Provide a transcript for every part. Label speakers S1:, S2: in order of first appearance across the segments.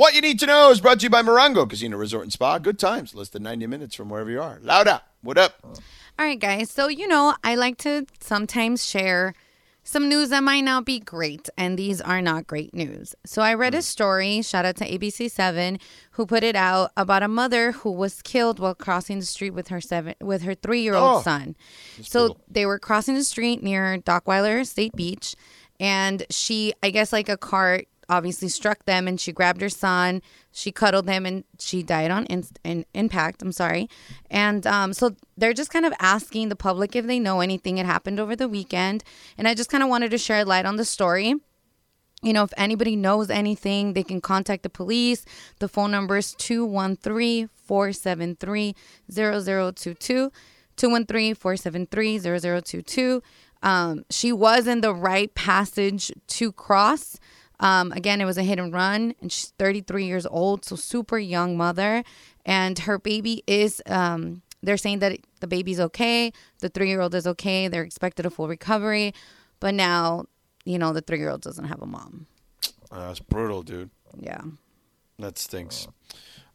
S1: What you need to know is brought to you by Morongo Casino Resort and Spa. Good times, less than 90 minutes from wherever you are. Louda, what up?
S2: All right, guys. So, you know, I like to sometimes share some news that might not be great, and these are not great news. So, I read a hmm. story, shout out to ABC7, who put it out about a mother who was killed while crossing the street with her seven with her three year old
S1: Oh,
S2: son. So,
S1: brutal.
S2: they were crossing the street near Dockweiler State Beach, and she, I guess, like a car obviously struck them and she grabbed her son she cuddled him and she died on in, in, impact i'm sorry and um, so they're just kind of asking the public if they know anything had happened over the weekend and i just kind of wanted to share light on the story you know, if anybody knows anything, they can contact the police. The phone number is 213 473 0022. 213 473 0022. Um, She was in the right passage to cross. Um, again, it was a hit and run, and she's 33 years old, so super young mother. And her baby is, um, they're saying that the baby's okay, the three year old is okay, they're expected a full recovery. But now you know, the three year old doesn't have a mom.
S1: Uh, that's brutal, dude.
S2: Yeah.
S1: That stinks.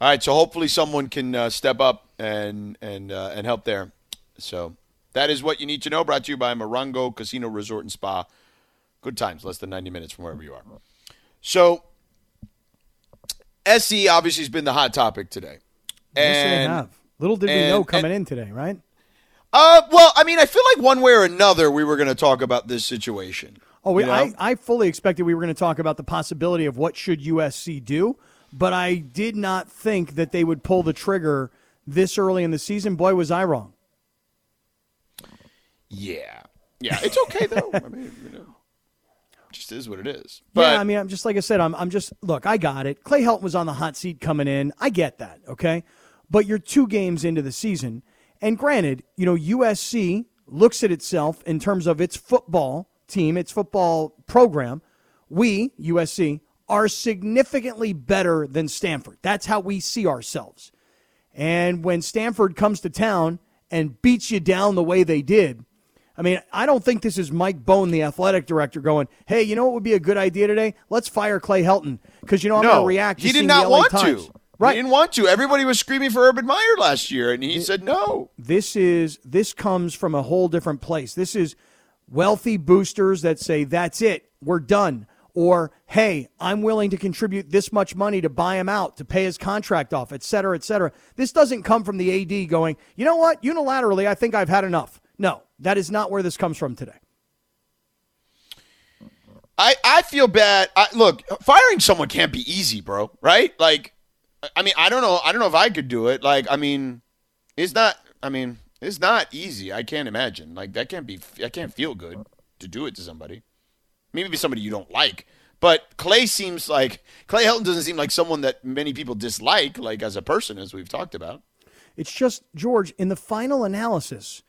S1: All right, so hopefully someone can uh, step up and and uh, and help there. So that is what you need to know. Brought to you by Morongo Casino Resort and Spa. Good times, less than ninety minutes from wherever you are. So SC obviously has been the hot topic today.
S3: Yes, they
S1: And
S3: have. Little did we know coming in today, right?
S1: uh, well, I mean, I feel like one way or another we were going to talk about this situation.
S3: Oh, we,
S1: You know?
S3: I, I fully expected we were going to talk about the possibility of what should USC do, but I did not think that they would pull the trigger this early in the season. Boy, was I wrong.
S1: Yeah, yeah, it's okay though. I mean, you know, just is what it is. But
S3: yeah, I mean, I'm just like I said, I'm, I'm just look, I got it. Clay Helton was on the hot seat coming in. I get that, okay? But you're two games into the season, and granted, you know, USC looks at itself in terms of its football team, its football program. We, USC, are significantly better than Stanford. That's how we see ourselves. And when Stanford comes to town and beats you down the way they did, I mean, I don't think this is Mike Bohn, the athletic director, going, "Hey, you know what would be a good idea today? Let's fire Clay Helton because you know I'm going to react." To
S1: he did not want
S3: Times.
S1: to.
S3: Right.
S1: He didn't want to. Everybody was screaming for Urban Meyer last year, and he said no.
S3: this is this comes from a whole different place. This is wealthy boosters that say that's it, we're done, or hey, I'm willing to contribute this much money to buy him out, to pay his contract off, et cetera, et cetera. This doesn't come from the AD going, you know what, unilaterally, I think I've had enough. No, that is not where this comes from today.
S1: I, I feel bad. I, look, firing someone can't be easy, bro. Right? Like, I mean, I don't know. I don't know if I could do it. Like, I mean, it's not. I mean, it's not easy. I can't imagine. Like, that can't be. I can't feel good to do it to somebody. Maybe somebody you don't like. But Clay seems like Clay Helton doesn't seem like someone that many people dislike, like as a person, as we've talked about.
S3: It's just George. In the final analysis,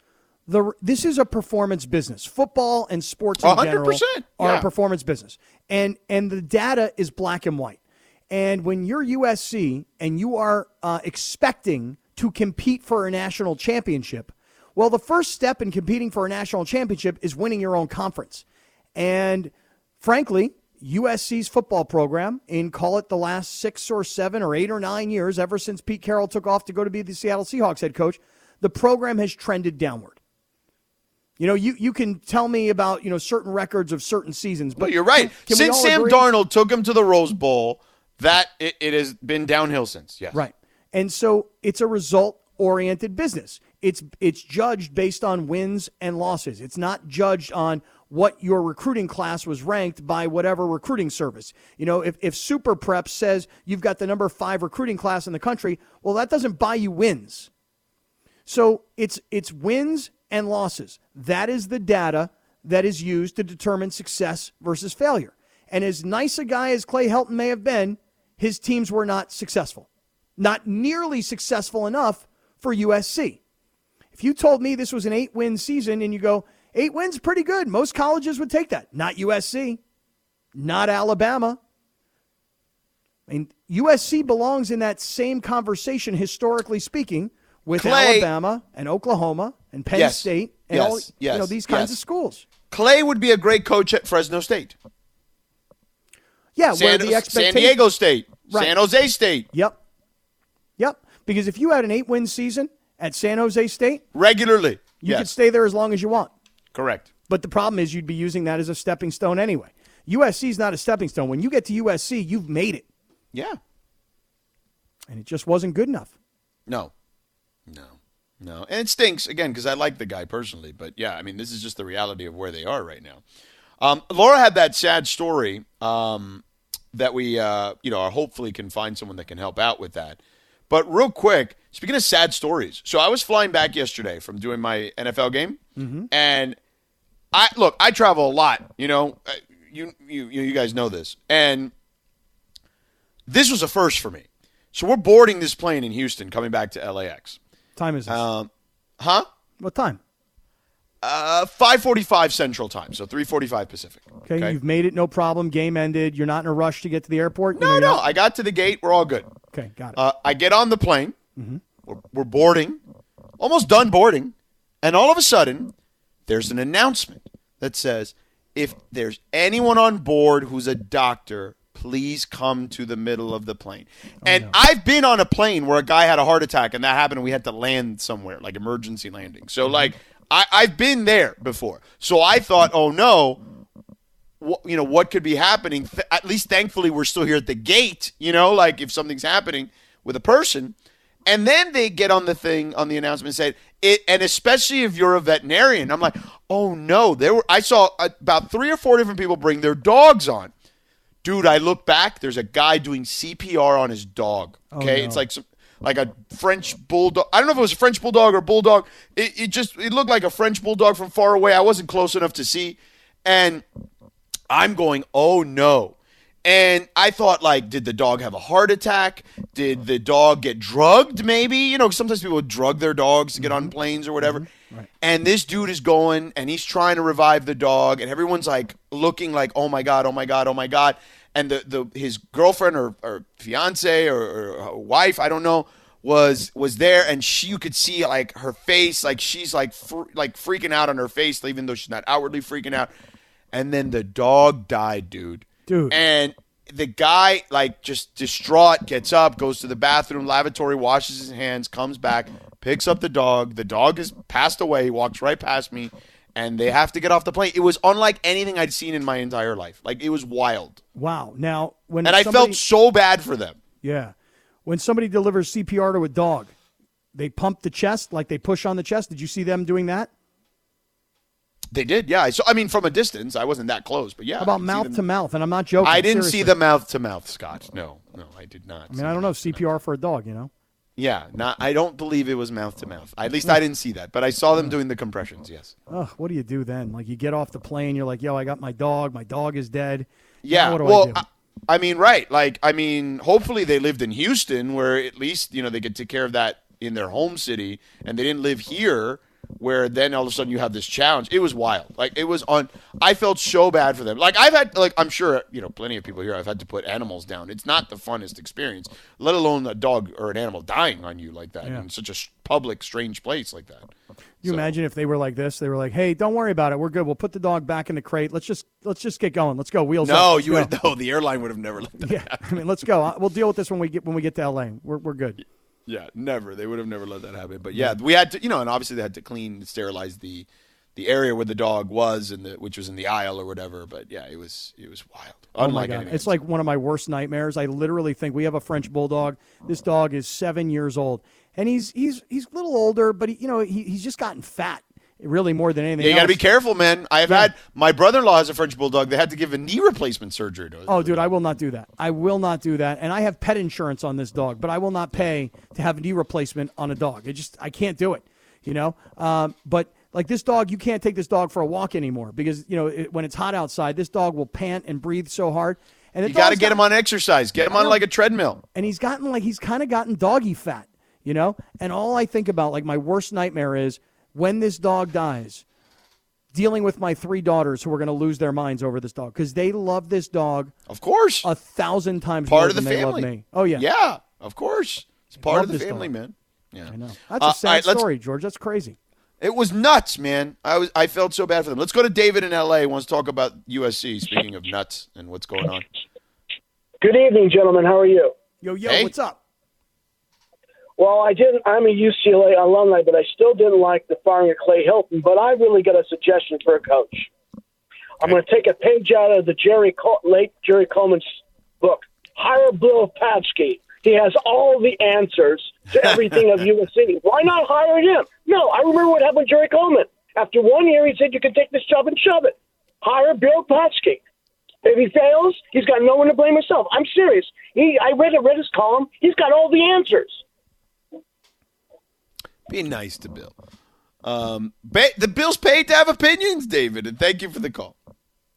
S3: the this is a performance business. Football and sports in
S1: 100%,
S3: general are
S1: yeah.
S3: a performance business, and and the data is black and white. And when you're USC and you are uh, expecting to compete for a national championship, well, the first step in competing for a national championship is winning your own conference. And frankly, USC's football program, in call it the last six or seven or eight or nine years, ever since Pete Carroll took off to go to be the Seattle Seahawks head coach, the program has trended downward. You know, you, you can tell me about, you know, certain records of certain seasons, but
S1: But you're right.
S3: can we
S1: since Sam
S3: agree?
S1: Darnold took him to the Rose Bowl, that it, it has been downhill since. Yes.
S3: Right. And so it's a result oriented business. It's it's judged based on wins and losses. It's not judged on what your recruiting class was ranked by whatever recruiting service. You know, if, if Super Prep says you've got the number five recruiting class in the country, well, that doesn't buy you wins. So it's it's wins and losses. That is the data that is used to determine success versus failure. And as nice a guy as Clay Helton may have been, his teams were not successful. Not nearly successful enough for USC. If you told me this was an eight win season and you go, eight wins, pretty good. Most colleges would take that. Not USC, not Alabama. I mean, USC belongs in that same conversation, historically speaking, with
S1: Clay-
S3: Alabama and Oklahoma and Penn
S1: Yes.
S3: State and
S1: Yes.
S3: all
S1: Yes.
S3: you know these kinds of schools.
S1: Clay would be a great coach at Fresno State.
S3: Yeah, where
S1: San,
S3: the
S1: San Diego State.
S3: Right.
S1: San Jose State
S3: Yep. Yep. Because if you had an eight win season at San Jose State,
S1: regularly.
S3: you could stay there as long as you want.
S1: correct.
S3: But the problem is you'd be using that as a stepping stone anyway. USC is not a stepping stone. When you get to USC, you've made it.
S1: Yeah.
S3: And it just wasn't good enough.
S1: No, no, no, and it stinks again because I like the guy personally, but yeah, I mean this is just the reality of where they are right now. Um, Laura had that sad story um, that we, uh, you know, hopefully can find someone that can help out with that. But real quick, speaking of sad stories, so I was flying back yesterday from doing my NFL game, and I look, I travel a lot, you know, uh, you you you guys know this, and this was a first for me. So we're boarding this plane in Houston, coming back to LAX.
S3: Time is this?
S1: Um, huh?
S3: what time?
S1: Uh, five forty-five Central Time, so three forty-five Pacific.
S3: Okay, you've made it, no problem. Game ended. You're not in a rush to get to the airport.
S1: No, no.
S3: not-
S1: I got to the gate. We're all good.
S3: Okay, got it.
S1: Uh, I get on the plane. We're, we're boarding, almost done boarding, and all of a sudden, there's an announcement that says, "If there's anyone on board who's a doctor, please come to the middle of the plane." Oh, and I've been on a plane where a guy had a heart attack, and that happened, and we had to land somewhere, like emergency landing. So, mm-hmm. like, I, I've been there before. So I thought, "Oh no." what, you know what could be happening. Th- at least, thankfully, we're still here at the gate. You know, like if something's happening with a person, and then they get on the thing on the announcement and said it, and especially if you're a veterinarian, I'm like, oh no, there were. I saw uh, about three or four different people bring their dogs on. Dude, I look back. There's a guy doing CPR on his dog. Oh, okay, it's like some, like a French bulldog. I don't know if it was a French bulldog or bulldog. It, it just it looked like a French bulldog from far away. I wasn't close enough to see, and I'm going, oh no. And I thought, like, did the dog have a heart attack? Did the dog get drugged? Maybe you know, sometimes people drug their dogs to get on mm-hmm. planes or whatever. Mm-hmm. And this dude is going, and he's trying to revive the dog, and everyone's like looking like, oh my god, oh my god, oh my god. And the the his girlfriend or, or fiance or, or wife, I don't know, was was there, and she you could see like her face, like she's like fr- like freaking out on her face, even though she's not outwardly freaking out. And then the dog died, dude.
S3: Dude.
S1: And the guy, like, just distraught, gets up, goes to the bathroom, lavatory, washes his hands, comes back, picks up the dog. The dog has passed away. He walks right past me, and they have to get off the plane. It was unlike anything I'd seen in my entire life. Like, it was wild.
S3: wow. Now, when
S1: And I felt so bad for them.
S3: yeah, when somebody delivers CPR to a dog, they pump the chest like they push on the chest. Did you see them doing that?
S1: They did, yeah. So, I mean, from a distance, I wasn't that close, but yeah.
S3: How about mouth to mouth, And I'm not joking.
S1: I didn't
S3: seriously.
S1: see the mouth to mouth, Scott. No, no, I did not.
S3: I mean, I don't know CPR for a dog. You know.
S1: Yeah, not. I don't believe it was mouth to mouth. At least I didn't see that, but I saw them doing the compressions. Yes.
S3: Ugh, what do you do then? Like you get off the plane, you're like, "Yo, I got my dog. My dog is dead."
S1: Yeah.
S3: What do
S1: well,
S3: I do?
S1: I, I mean, right. Like, I mean, hopefully they lived in Houston, where at least you know they could take care of that in their home city, and they didn't live here, where then all of a sudden you have this challenge. It was wild. Like, it was on. I felt so bad for them. Like, I've had, like, I'm sure you know, plenty of people here. I've had to put animals down. It's not the funnest experience, let alone a dog or an animal dying on you like that
S3: Yeah.
S1: in such a public, strange place like that.
S3: you
S1: So-
S3: imagine if they were like this? They were like, "Hey, don't worry about it. We're good. We'll put the dog back in the crate. Let's just let's just get going. Let's go. Wheels up.
S1: No,
S3: Let's
S1: you
S3: go."
S1: would. No, the airline would have never let that.
S3: Yeah, I mean, let's go. Uh, We'll deal with this when we get when we get to LA. We're we're good.
S1: Yeah, never. They would have never let that happen. But yeah, we had to, you know, and obviously they had to clean, sterilize the the area where the dog was, and the which was in the aisle or whatever. But yeah, it was it was wild.
S3: Oh my god, it's like one of my worst nightmares. I literally think we have a French bulldog. This dog is seven years old, and he's he's he's a little older, but he, you know he, he's just gotten fat. Really, more than anything.
S1: yeah, you got to be careful, man. I've
S3: Yeah.
S1: had my brother-in-law has a French bulldog. They had to give a knee replacement surgery to it.
S3: Oh, dude, I will not do that. I will not do that. And I have pet insurance on this dog, but I will not pay to have a knee replacement on a dog. It just I can't do it. You know. Um, but like this dog, you can't take this dog for a walk anymore because you know it, when it's hot outside, this dog will pant and breathe so hard. And
S1: you got to get him on exercise. Get him on like a treadmill.
S3: and he's gotten like he's kind of gotten doggy fat, you know. And all I think about, like my worst nightmare, is when this dog dies. Dealing with my three daughters who are going to lose their minds over this dog because they love this dog
S1: Of course,
S3: a thousand times
S1: part
S3: more
S1: of the
S3: they
S1: family.
S3: love me. Oh yeah,
S1: yeah, of course. It's part of the family,
S3: dog.
S1: man. Yeah,
S3: I know. That's
S1: Uh,
S3: a sad
S1: right, let's-
S3: story, George. That's crazy.
S1: It was nuts, man. I was I felt so bad for them. Let's go to David in LA. He Wants to talk about USC. Speaking of nuts and what's going on.
S4: Good evening, gentlemen. How are you?
S3: Yo, yo,
S1: Hey.
S3: what's up?
S4: Well, I didn't. I'm a UCLA alumni, but I still didn't like the firing of Clay Helton. But I really got a suggestion for a coach. I'm going to take a page out of the Jerry Col- late Jerry Coleman's book. Hire Bill Plaschke. He has all the answers to everything of USC. Why not hire him? No, I remember what happened with Jerry Coleman. After one year, he said, "You can take this job and shove it." Hire Bill Plaschke. If he fails, he's got no one to blame himself. I'm serious. He, I read, I read his column. He's got all the answers.
S1: Be nice to Bill. Um, ba- the Bill's paid to have opinions, David, and thank you for the call.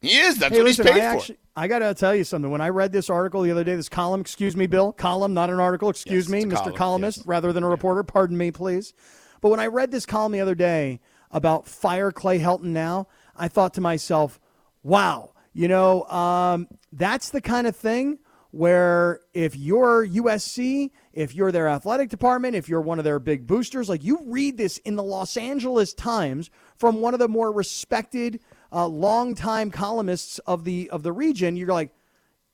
S1: He is. That's
S3: Hey,
S1: what
S3: listen,
S1: he's
S3: I
S1: paid
S3: actually,
S1: for.
S3: I got to tell you something. When I read this article the other day, this column, excuse me, Bill, column, not an article, excuse
S1: Yes,
S3: me, Mr.
S1: column,
S3: Columnist,
S1: yes.
S3: rather than a reporter, pardon me, please. But when I read this column the other day about fire Clay Helton now, I thought to myself, wow, you know, um, that's the kind of thing where if you're USC, if you're their athletic department, if you're one of their big boosters, like you read this in the Los Angeles Times from one of the more respected, uh, longtime columnists of the of the region, you're like,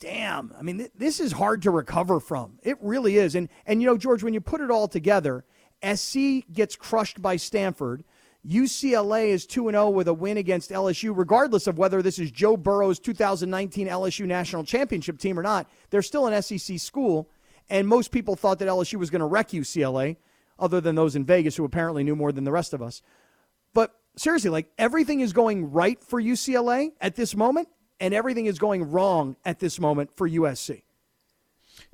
S3: damn. I mean, th- this is hard to recover from. It really is. And and you know, George, when you put it all together, SC gets crushed by Stanford. UCLA is 2 0 with a win against LSU, regardless of whether this is Joe Burrow's 2019 LSU national championship team or not. They're still an SEC school, and most people thought that LSU was going to wreck UCLA, other than those in Vegas who apparently knew more than the rest of us. But seriously, like everything is going right for UCLA at this moment, and everything is going wrong at this moment for USC.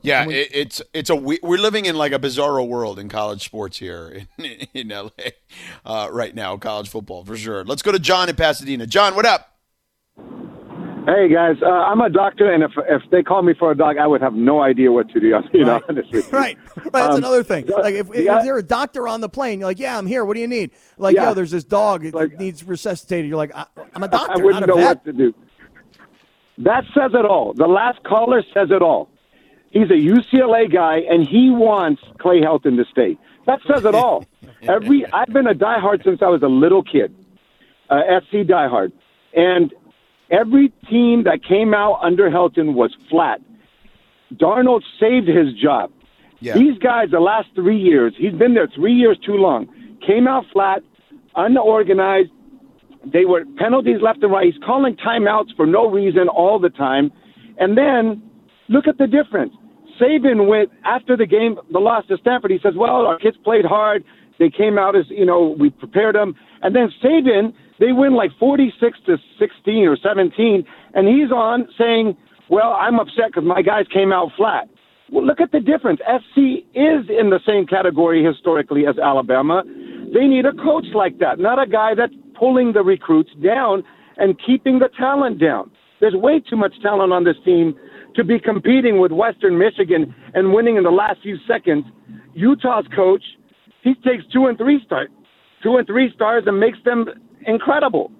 S1: Yeah, it, it's it's a we- we're living in like a bizarro world in college sports here in, in LA uh, right now, college football for sure. Let's go to John in Pasadena. John, what up?
S5: Hey guys, uh, I'm a doctor, and if if they call me for a dog, I would have no idea what to do. You know,
S3: Right.
S5: honestly.
S3: Right. That's
S5: Um,
S3: another thing. Like if, if
S5: the-
S3: you're a doctor on the plane, you're like, yeah, I'm here. What do you need? Like,
S5: Yeah.
S3: yo, there's this dog. It
S5: Like-
S3: needs resuscitated. You're like, I, I'm a doctor, I
S5: wouldn't
S3: not
S5: know
S3: vet.
S5: what to do. That says it all. The last caller says it all. He's a UCLA guy, and he wants Clay Helton to stay. That says it all. Every I've been a diehard since I was a little kid, uh, SC diehard, and every team that came out under Helton was flat. Darnold saved his job.
S1: Yeah.
S5: These guys, the last three years, he's been there three years too long. Came out flat, unorganized. They were penalties left and right. He's calling timeouts for no reason all the time. And then look at the difference. Saban went after the game, the loss to Stanford. He says, "Well, our kids played hard. They came out as you know we prepared them." And then Saban, they win like forty-six to sixteen or seventeen, and he's on saying, "Well, I'm upset because my guys came out flat." Well, look at the difference. SC is in the same category historically as Alabama. They need a coach like that, not a guy that's pulling the recruits down and keeping the talent down. There's way too much talent on this team to be competing with Western Michigan and winning in the last few seconds. Utah's coach, he takes two and three stars, two and three stars and makes them incredible.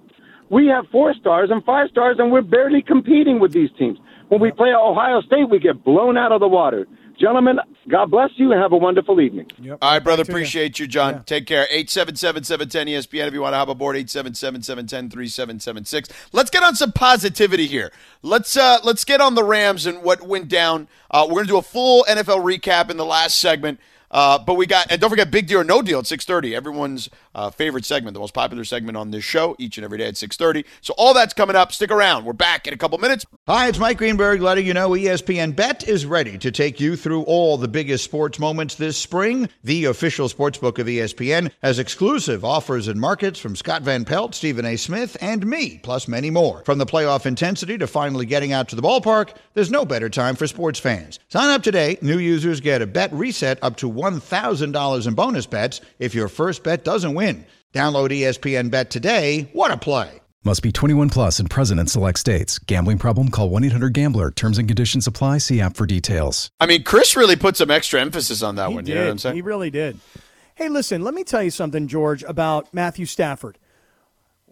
S5: We have four stars and five stars, and we're barely competing with these teams. When we play Ohio State, we get blown out of the water. Gentlemen, God bless you and have a wonderful evening.
S3: Yep.
S1: All right, brother.
S3: Back to you.
S1: Appreciate you, John. Take care. 877-710-ESPN if you want to hop aboard. 877-710-3776. Let's get on some positivity here. Let's uh let's get on the Rams and what went down. Uh, we're gonna do a full NFL recap in the last segment. Uh, but we got and don't forget big deal or no deal at 6:30. Everyone's uh, favorite segment, the most popular segment on this show, each and every day at 6:30. So all that's coming up. Stick around. We're back in a couple minutes.
S6: Hi, it's Mike Greenberg letting you know ESPN Bet is ready to take you through all the biggest sports moments this spring. The official sportsbook of ESPN has exclusive offers and markets from Scott Van Pelt, Stephen A. Smith, and me, plus many more. From the playoff intensity to finally getting out to the ballpark, there's no better time for sports fans. Sign up today. New users get a bet reset up to $1,000 in bonus bets if your first bet doesn't win. Download ESPN Bet today. What a play!
S7: Must be 21 plus and present in select states. Gambling problem? Call 1 800 Gambler. Terms and conditions apply. See app for details.
S1: I mean, Chris really put some extra emphasis on that
S3: He
S1: one.
S3: did.
S1: You know what I'm saying?
S3: He really did. Hey, listen, let me tell you something, George, about Matthew Stafford.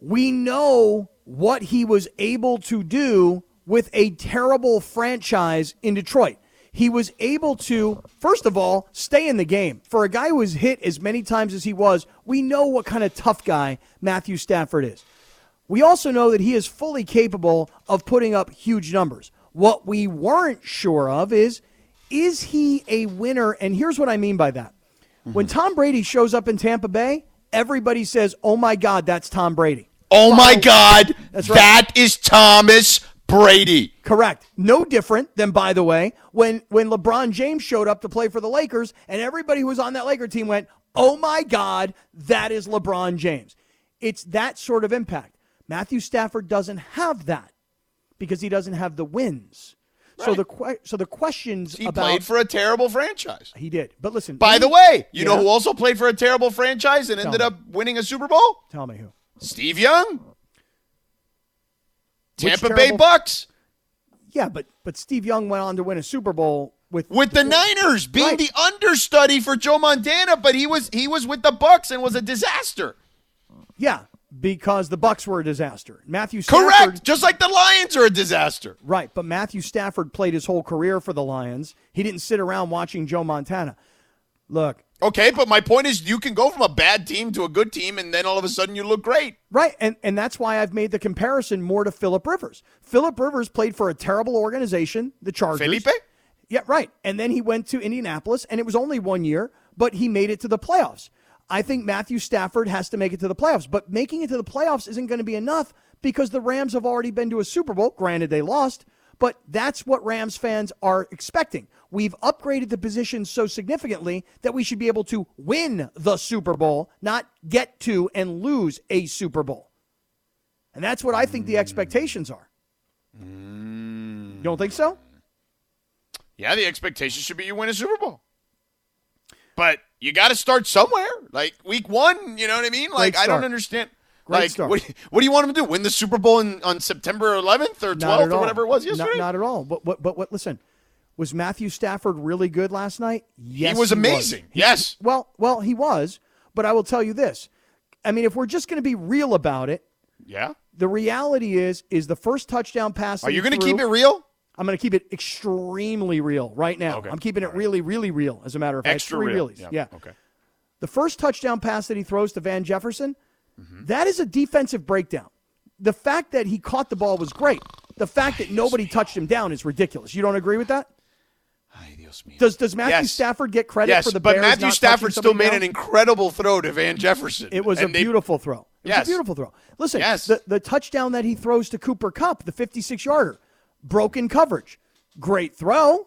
S3: We know what he was able to do with a terrible franchise in Detroit. He was able to, first of all, stay in the game. For a guy who was hit as many times as he was, we know what kind of tough guy Matthew Stafford is. We also know that he is fully capable of putting up huge numbers. What we weren't sure of is is he a winner? And here's what I mean by that. Mm-hmm. When Tom Brady shows up in Tampa Bay, everybody says, "Oh my God, that's Tom Brady."
S1: Oh my God,
S3: That's right.
S1: that is Thomas Brady.
S3: Correct. No different than, by the way, when when LeBron James showed up to play for the Lakers, and everybody who was on that Laker team went, "Oh my God, that is LeBron James." It's that sort of impact. Matthew Stafford doesn't have that because he doesn't have the wins. So the que- so the questions
S1: He
S3: about
S1: played for a terrible franchise.
S3: he did, but listen.
S1: By
S3: let
S1: the way, you know who also played for a terrible franchise and ended
S3: me.
S1: up winning a Super Bowl?
S3: Tell me who.
S1: Steve Young. Tampa Bay Bucks
S3: Yeah, but but Steve Young went on to win a Super Bowl with
S1: with the Niners being
S3: Right.
S1: the understudy for Joe Montana, but he was he was with the Bucks and was a disaster.
S3: yeah because the Bucks were a disaster. Matthew Stafford,
S1: Correct. Just like the Lions are a disaster.
S3: Right, but Matthew Stafford played his whole career for the Lions. He didn't sit around watching Joe Montana. Look,
S1: Okay, but my point is you can go from a bad team to a good team and then all of a sudden you look great.
S3: right, and, and that's why I've made the comparison more to Philip Rivers. Philip Rivers played for a terrible organization, the Chargers.
S1: Felipe?
S3: Yeah, right. And then he went to Indianapolis, and it was only one year, but he made it to the playoffs. I think Matthew Stafford has to make it to the playoffs, but making it to the playoffs isn't going to be enough because the Rams have already been to a Super Bowl. Granted, they lost, but that's what Rams fans are expecting. We've upgraded the position so significantly that we should be able to win the Super Bowl, not get to and lose a Super Bowl. And that's what I think the expectations are. You don't think so?
S1: Yeah, the expectation should be you win a Super Bowl. But you got to start somewhere. Like week one, you know what I mean? Like I don't understand.
S3: Great
S1: like
S3: start.
S1: what, what do you want them to do? Win the Super Bowl in, on September 11th or 12th or whatever it was
S3: Not-
S1: yesterday?
S3: Not, at all. But what? But what? Listen, was Matthew Stafford really good last night? Yes, he
S1: was amazing.
S3: He-
S1: Yes.
S3: Well, well, he was. But I will tell you this. I mean, if we're just going to be real about it,
S1: yeah.
S3: the reality is, is the first touchdown pass.
S1: Are you going to keep it real?
S3: I'm going to keep it extremely real right now.
S1: Okay.
S3: I'm keeping it really, really real. As a matter of fact,
S1: Extra
S3: three
S1: real.
S3: realies. Yeah.
S1: Okay.
S3: The first touchdown pass that he throws to Van Jefferson,
S1: Mm-hmm.
S3: that is a defensive breakdown. The fact that he caught the ball was great. The fact that nobody touched him down is ridiculous. You don't agree with that?
S1: Dios mío.
S3: Does Does Matthew
S1: Yes.
S3: Stafford get credit
S1: yes,
S3: for the
S1: but
S3: Bears
S1: Matthew Stafford still made an incredible throw to Van Jefferson.
S3: It was a
S1: they-
S3: beautiful throw. It
S1: Yes.
S3: was a beautiful throw. Listen,
S1: Yes.
S3: the, the touchdown that he throws to Cooper Kupp, the 56 yarder, broken coverage. Great throw,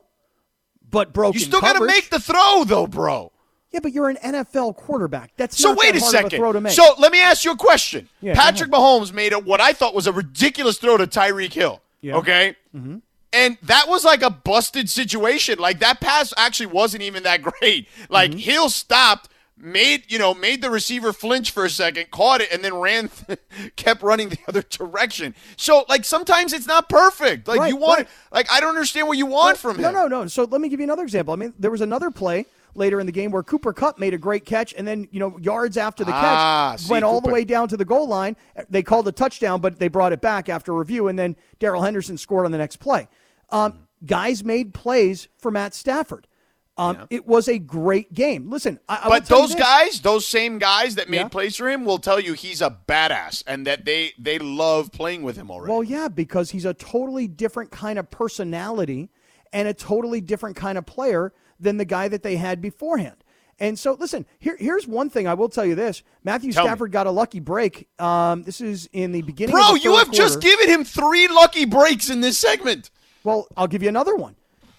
S3: but broken
S1: You still got to make the throw, though, bro.
S3: Yeah, but you're an NFL quarterback. That's
S1: So
S3: not
S1: wait
S3: that
S1: a second.
S3: throw to make.
S1: So let me ask you a question.
S3: Yeah,
S1: Patrick Mahomes made a, what I thought was a ridiculous throw to Tyreek Hill.
S3: Yeah.
S1: Okay.
S3: Mm-hmm.
S1: And that was like a busted situation. Like that pass actually wasn't even that great. Like
S3: Mm-hmm.
S1: Hill stopped, made you know, made the receiver flinch for a second, caught it, and then ran, kept running the other direction. So like sometimes it's not perfect. Like
S3: Right,
S1: you want,
S3: right.
S1: like I don't understand what you want from him.
S3: No, no, no. So let me give you another example. I mean, there was another play later in the game where Cooper Kupp made a great catch, and then you know yards after the
S1: Ah,
S3: catch
S1: see,
S3: went all the way down to the goal line. They called a touchdown, but they brought it back after review, and then Darrell Henderson scored on the next play. Um, guys made plays for Matt Stafford. Um, It was a great game. Listen, I, I
S1: But those guys, those same guys that made
S3: Yeah.
S1: plays for him, will tell you he's a badass and that they they love playing with him already.
S3: Well, yeah, because he's a totally different kind of personality and a totally different kind of player than the guy that they had beforehand. And so, listen, here, here's one thing I will tell you this Matthew
S1: Tell me.
S3: Stafford got a lucky break. Um, this is in the beginning
S1: Bro,
S3: of the
S1: you have just given him three lucky breaks in this segment.
S3: Well, I'll give you another one.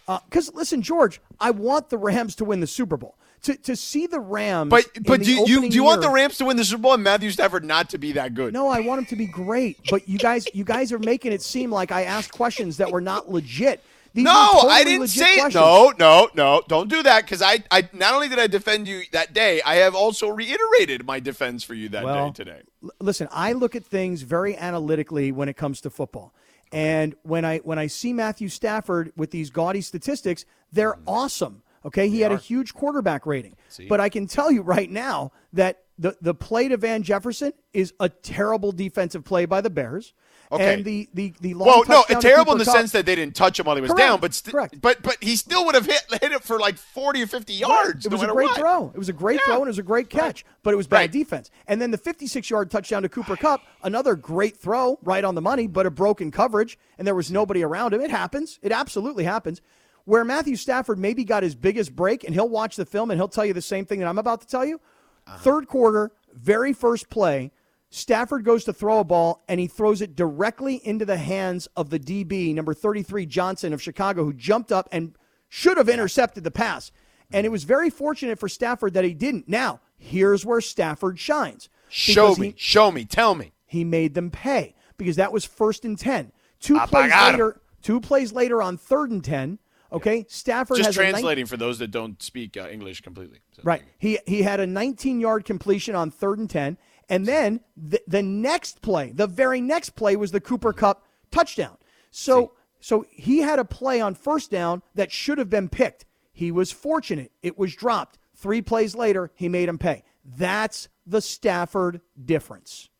S3: Uh, because, listen, George, I want the Rams to win the Super Bowl. To, to see the Rams.
S1: But
S3: in
S1: but
S3: the
S1: do you, do you want the Rams to win the Super Bowl and Matthew Stafford not to be that good?
S3: No, I want him to be great. But you guys, you guys are making it seem like I asked questions that were not legit. These
S1: No,
S3: totally
S1: I didn't say
S3: questions.
S1: No, no, no. Don't do that because I, I not only did I defend you that day, I have also reiterated my defense for you that
S3: Well,
S1: day today.
S3: L- listen, I look at things very analytically when it comes to football. And when I when I see Matthew Stafford with these gaudy statistics, they're awesome. Okay, he had a huge quarterback rating. But I can tell you right now that the the play to Van Jefferson is a terrible defensive play by the Bears.
S1: Okay.
S3: And the the the long
S1: Well, no, terrible in the sense that they didn't touch him while he was
S3: Correct,
S1: down, but st-
S3: correct.
S1: but but he still would have hit hit it for like forty or fifty yards.
S3: It was
S1: no
S3: a great
S1: what.
S3: throw. It was a great
S1: Yeah.
S3: throw and it was a great catch, but it was bad
S1: Right.
S3: defense. And then the 56 yard touchdown to Cooper Kupp, another great throw, right on the money, but a broken coverage, and there was nobody around him. It happens. It absolutely happens. Where Matthew Stafford maybe got his biggest break, and he'll watch the film and he'll tell you the same thing that I'm about to tell you.
S1: Uh-huh.
S3: Third quarter, very first play, Stafford goes to throw a ball and he throws it directly into the hands of the DB, number 33, Johnson of Chicago, who jumped up and should have intercepted the pass. And it was very fortunate for Stafford that he didn't. Now, here's where Stafford shines.
S1: Show me,
S3: He,
S1: show me, tell me.
S3: he made them pay because that was first and 10. Two
S1: A
S3: plays later, two plays later on third and 10, okay, Stafford
S1: Just
S3: has a nine-
S1: translating for those that don't speak uh, English completely. So-
S3: Right. He he had a 19 yard completion on third and 10. And then the, the next play, the very next play was the Cooper Kupp touchdown. So so he had a play on first down that should have been picked. He was fortunate. It was dropped. Three plays later, he made him pay. That's the Stafford difference.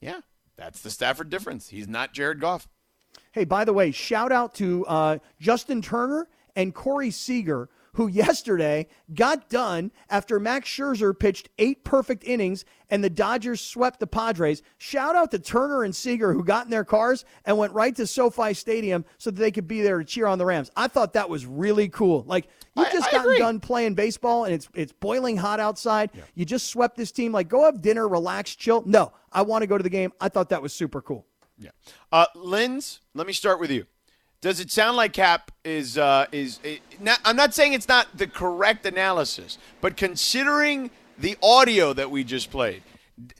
S1: Yeah, that's the Stafford difference. He's not Jared Goff.
S3: Hey, by the way, shout out to uh, Justin Turner and Corey Seager, who yesterday got done after Max Scherzer pitched eight perfect innings and the Dodgers swept the Padres. Shout out to Turner and Seager, who got in their cars and went right to SoFi Stadium so that they could be there to cheer on the Rams. I thought that was really cool. Like you just
S1: I
S3: gotten
S1: agree.
S3: done playing baseball and it's it's boiling hot outside. You just swept this team. Like go have dinner, relax, chill. No, I want to go to the game. I thought that was super cool.
S1: Yeah. Uh, Linz, let me start with you. Does it sound like Cap is uh, is? eh, not, I'm not saying it's not the correct analysis, but considering the audio that we just played,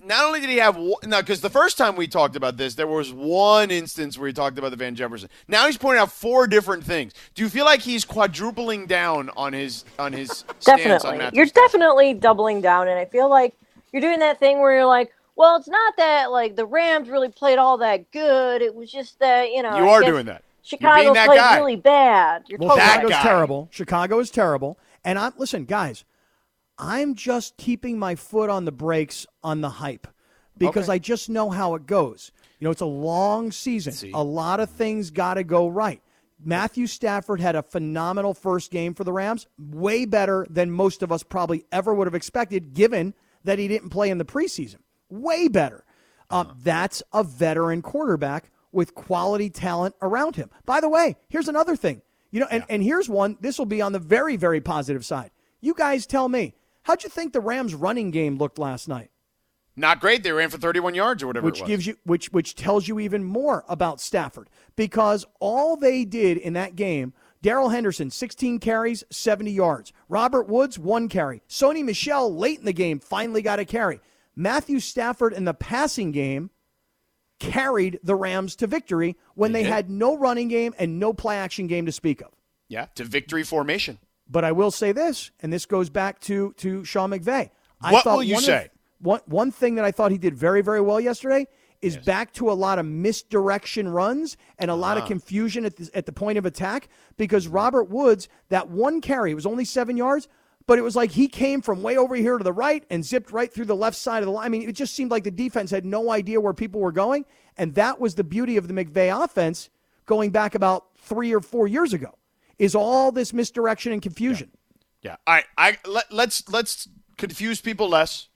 S1: not only did he have now because the first time we talked about this, there was one instance where he talked about the Van Jefferson. Now he's pointing out four different things. Do you feel like he's quadrupling down on his on his stance on
S8: Definitely. You're
S1: Stafford?
S8: definitely doubling down, and I feel like you're doing that thing where you're like, well, it's not that like the Rams really played all that good. It was just that you know
S1: You
S8: I
S1: are
S8: guess
S1: doing that. You're
S8: Chicago played
S1: guy.
S8: really bad. You're
S3: Well,
S8: totally
S1: that
S8: right.
S3: Chicago's terrible. Chicago is terrible. And I'm listen, guys. I'm just keeping my foot on the brakes on the hype because
S1: Okay.
S3: I just know how it goes. You know, it's a long season.
S1: See.
S3: A lot of things got to go right. Matthew Stafford had a phenomenal first game for the Rams, way better than most of us probably ever would have expected, given that he didn't play in the preseason. Way better. Uh, that's a veteran quarterback with quality talent around him. By the way, here's another thing. You know, and, and here's one. This will be on the very, very positive side. You guys tell me, how'd you think the Rams running game looked last night?
S1: Not great. They ran for 31 yards or whatever
S3: which
S1: it was.
S3: gives you which which tells you even more about Stafford because all they did in that game Darrell Henderson 16 carries 70 yards Robert Woods one carry Sony Michel late in the game finally got a carry Matthew Stafford in the passing game carried the Rams to victory when they
S1: did.
S3: had no running game and no play action game to speak of
S1: yeah, to victory formation.
S3: but I will say this, and this goes back to to Sean McVay. I
S1: What will you
S3: one of-
S1: say?
S3: one one thing that I thought he did very very well yesterday is back to a lot of misdirection runs and a lot
S1: Ah.
S3: of confusion at the, at the point of attack because Robert Woods that one carry it was only seven yards. But it was like he came from way over here to the right and zipped right through the left side of the line. I mean, it just seemed like the defense had no idea where people were going. And that was the beauty of the McVay offense going back about three or four years ago, is all this misdirection and confusion.
S1: Yeah. All right. I let, let's let's confuse people less,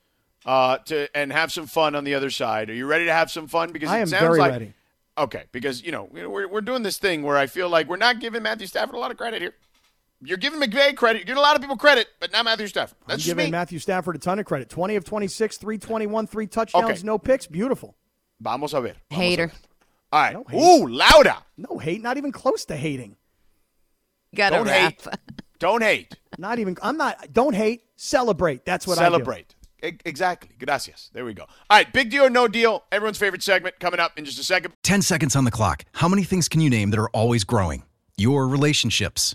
S1: uh, to and have some fun on the other side. Are you ready to have some fun? Because
S3: I
S1: it
S3: am
S1: sounds
S3: very
S1: like,
S3: ready.
S1: Okay, because you know we're we're doing this thing where I feel like we're not giving Matthew Stafford a lot of credit here. You're giving McVay credit. You're giving a lot of people credit, but not Matthew Stafford. That's
S3: I'm
S1: just
S3: giving
S1: me.
S3: Matthew Stafford a ton of credit. 20 of 26, 321, three touchdowns,
S1: Okay.
S3: no picks. Beautiful.
S1: Vamos a ver. Vamos
S2: Hater.
S1: A ver. All right.
S3: No hate.
S1: Ooh, louder.
S3: No hate, not even close to hating.
S2: Gotta
S1: Don't
S2: rap.
S1: hate. Don't hate.
S3: Not even, I'm not, don't hate, celebrate. That's what I
S1: Celebrate. Exactly. Gracias. There we go. All right. Big deal or no deal. Everyone's favorite segment coming up in just a second.
S7: 10 seconds on the clock. How many things can you name that are always growing? Your relationships,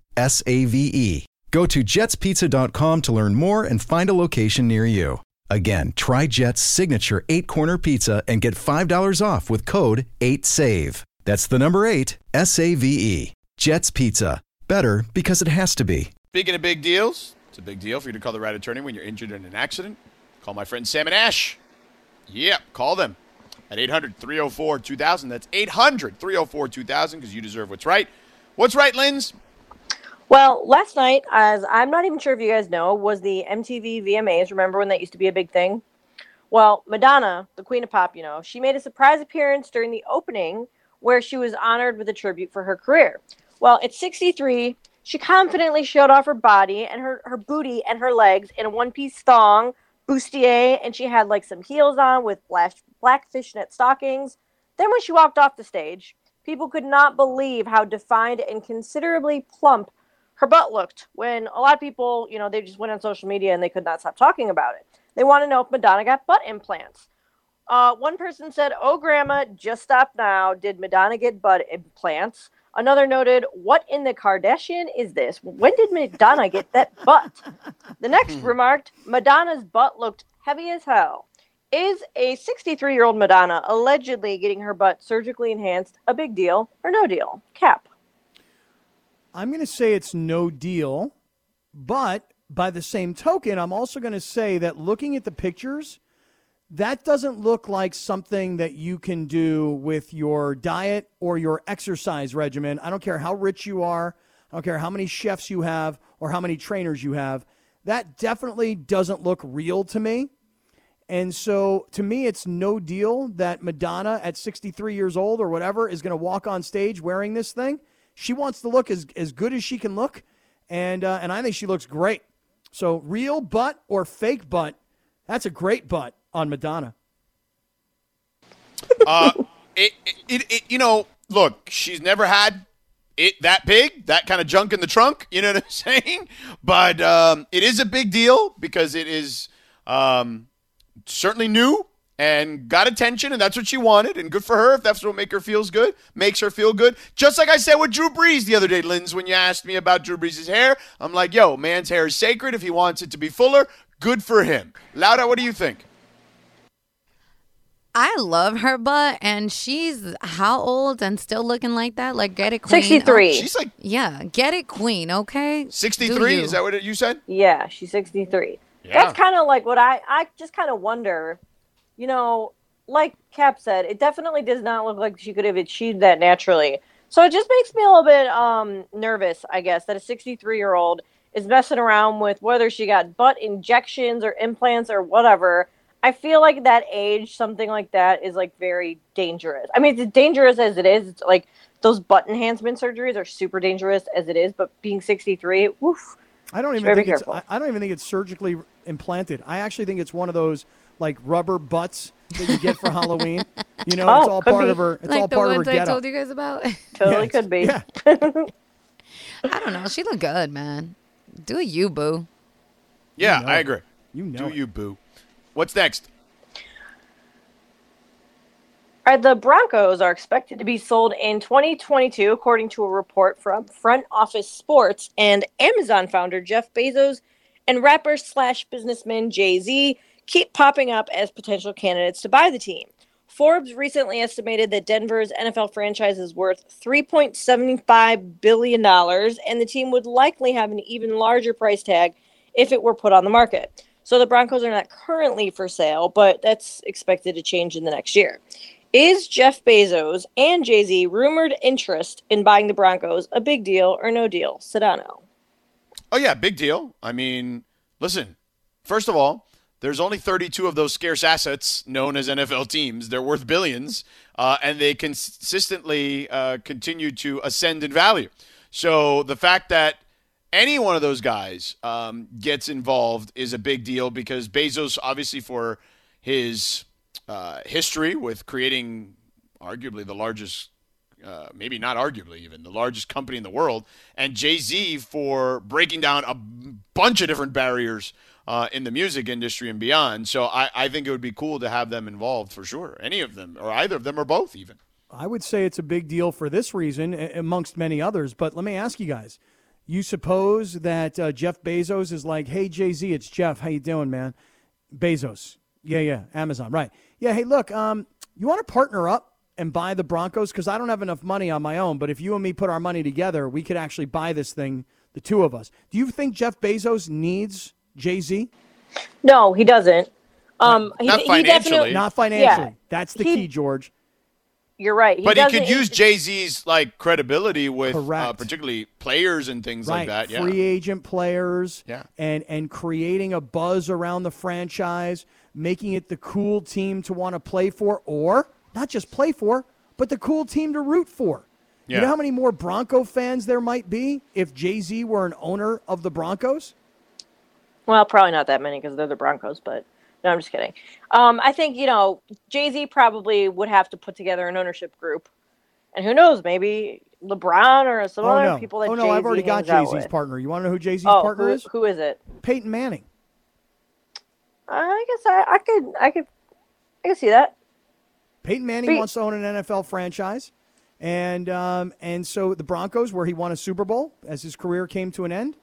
S7: S A V E. Go to jetspizza.com to learn more and find a location near you. Again, try Jet's signature eight corner pizza and get $5 off with code 8SAVE. That's the number eight, S A V E. Jet's Pizza. Better because it has to be.
S1: Speaking of big deals, it's a big deal for you to call the right attorney when you're injured in an accident. Call my friend Sam and Ash. Yep, call them at 800 304 2000. That's 800 304 2000 because you deserve what's right. What's right, Linz?
S8: Well, last night, as I'm not even sure if you guys know, was the MTV VMAs. Remember when that used to be a big thing? Well, Madonna, the queen of pop, you know, she made a surprise appearance during the opening where she was honored with a tribute for her career. Well, at 63, she confidently showed off her body and her, her booty and her legs in a one piece thong, bustier, and she had like some heels on with black, black fishnet stockings. Then, when she walked off the stage, people could not believe how defined and considerably plump her butt looked when a lot of people, you know, they just went on social media and they could not stop talking about it. They want to know if Madonna got butt implants. Uh, one person said, Oh, Grandma, just stop now. Did Madonna get butt implants? Another noted, What in the Kardashian is this? When did Madonna get that butt? The next remarked, Madonna's butt looked heavy as hell. Is a 63 year old Madonna allegedly getting her butt surgically enhanced a big deal or no deal? Cap.
S3: I'm going to say it's no deal, but by the same token, I'm also going to say that looking at the pictures, that doesn't look like something that you can do with your diet or your exercise regimen. I don't care how rich you are, I don't care how many chefs you have or how many trainers you have. That definitely doesn't look real to me. And so to me, it's no deal that Madonna at 63 years old or whatever is going to walk on stage wearing this thing. She wants to look as, as good as she can look. And, uh, and I think she looks great. So real butt or fake butt, that's a great butt on Madonna.
S1: Uh, it, it, it, you know, look, she's never had it that big, that kind of junk in the trunk. You know what I'm saying? But um, it is a big deal because it is um, certainly new and got attention, and that's what she wanted, and good for her if that's what make her feels good, makes her feel good. Just like I said with Drew Brees the other day, Linz, when you asked me about Drew Brees' hair, I'm like, yo, man's hair is sacred. If he wants it to be fuller, good for him. Lauda, what do you think?
S2: I love her butt, and she's how old and still looking like that? Like, get it, queen.
S8: 63.
S1: She's like
S2: Yeah, get it, queen. Okay.
S1: 63. Is that what you said?
S8: Yeah, she's 63.
S1: Yeah.
S8: That's kind of like what I I just kind of wonder, you know, like Cap said, it definitely does not look like she could have achieved that naturally. So it just makes me a little bit um nervous, I guess, that a 63-year-old is messing around with whether she got butt injections or implants or whatever. I feel like that age, something like that, is like very dangerous. I mean, it's dangerous as it is. It's like those butt enhancement surgeries are super dangerous as it is, but being 63, woof.
S3: I don't even think it's. I I don't even think it's surgically implanted. I actually think it's one of those like rubber butts that you get for Halloween. You know, it's
S8: Oh,
S3: all part
S8: be.
S3: of her. It's
S2: like
S3: all
S2: the
S3: part of her Like the
S2: ones I told you guys about.
S8: Totally could be.
S3: Yeah.
S2: I don't know. She look good, man. Do you, boo?
S1: Yeah,
S3: know
S1: I
S3: it.
S1: agree.
S3: You know
S1: Do
S3: it.
S1: you, boo? What's next?
S8: All right, the Broncos are expected to be sold in 2022, according to a report from Front Office Sports and Amazon founder Jeff Bezos and rapper slash businessman Jay Z keep popping up as potential candidates to buy the team. Forbes recently estimated that Denver's NFL franchise is worth $3.75 billion, and the team would likely have an even larger price tag if it were put on the market. So the Broncos are not currently for sale, but that's expected to change in the next year. Is Jeff Bezos and Jay Z rumored interest in buying the Broncos a big deal or no deal? Sedano.
S1: Oh yeah, big deal. I mean, listen. First of all, there's only 32 of those scarce assets known as NFL teams. They're worth billions, uh, and they consistently uh, continue to ascend in value. So the fact that any one of those guys um, gets involved is a big deal because Bezos, obviously, for his uh, history with creating arguably the largest, uh, maybe not arguably even, the largest company in the world, and Jay Z for breaking down a bunch of different barriers uh, in the music industry and beyond. So I, I think it would be cool to have them involved for sure. Any of them, or either of them, or both, even.
S3: I would say it's a big deal for this reason, amongst many others. But let me ask you guys: You suppose that uh, Jeff Bezos is like, "Hey Jay Z, it's Jeff. How you doing, man?" Bezos, yeah, yeah, Amazon, right? Yeah, hey, look, um, you want to partner up and buy the Broncos because I don't have enough money on my own. But if you and me put our money together, we could actually buy this thing, the two of us. Do you think Jeff Bezos needs Jay Z?
S8: No, he doesn't. Um, he,
S1: Not
S8: he
S1: financially.
S8: definitely-
S3: Not financially.
S8: Yeah.
S3: That's the
S8: He-
S3: key, George.
S8: You're right.
S1: but he could use Jay Z's like credibility with uh, particularly players and things
S3: right.
S1: like that. Yeah.
S3: Free agent players.
S1: Yeah.
S3: And and creating a buzz around the franchise, making it the cool team to want to play for, or not just play for, but the cool team to root for.
S1: Yeah.
S3: You know how many more Bronco fans there might be if Jay Z were an owner of the Broncos?
S8: Well, probably not that many because they're the Broncos, but no, I'm just kidding. Um, I think you know Jay Z probably would have to put together an ownership group, and who knows, maybe LeBron or some
S3: oh
S8: other
S3: no!
S8: people that
S3: oh no!
S8: Jay-Z
S3: I've already got Jay Z's partner. You want to know who Jay Z's
S8: Oh,
S3: partner
S8: who,
S3: is?
S8: who is it?
S3: Peyton Manning.
S8: I guess I, I could I could I could see that.
S3: Peyton Manning wants to own an NFL franchise, and um, and so the Broncos, where he won a Super Bowl as his career came to an end,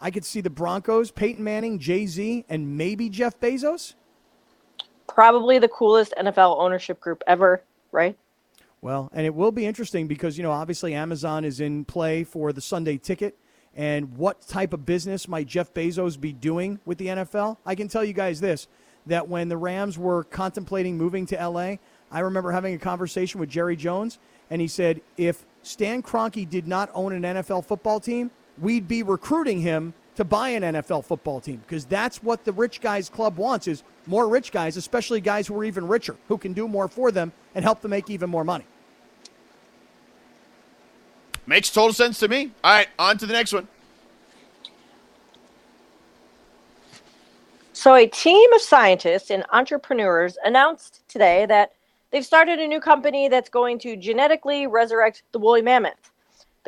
S3: I could see the Broncos, Peyton Manning, Jay Z, and maybe Jeff Bezos.
S8: Probably the coolest NFL ownership group ever, right?
S3: Well, and it will be interesting because you know obviously Amazon is in play for the Sunday Ticket, and what type of business might Jeff Bezos be doing with the NFL? I can tell you guys this: that when the Rams were contemplating moving to LA, I remember having a conversation with Jerry Jones, and he said if Stan Kroenke did not own an NFL football team, we'd be recruiting him to buy an NFL football team because that's what the rich guys club wants is more rich guys, especially guys who are even richer, who can do more for them and help them make even more money.
S1: Makes total sense to me. All right, on to the next one.
S8: So, a team of scientists and entrepreneurs announced today that they've started a new company that's going to genetically resurrect the woolly mammoth.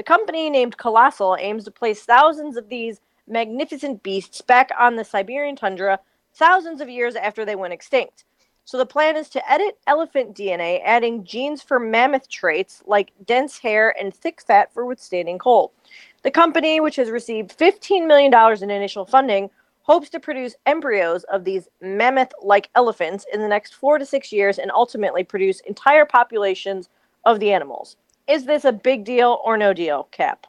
S8: The company, named Colossal, aims to place thousands of these magnificent beasts back on the Siberian tundra thousands of years after they went extinct. So, the plan is to edit elephant DNA, adding genes for mammoth traits like dense hair and thick fat for withstanding cold. The company, which has received $15 million in initial funding, hopes to produce embryos of these mammoth like elephants in the next four to six years and ultimately produce entire populations of the animals. Is this a big deal or no deal, Cap?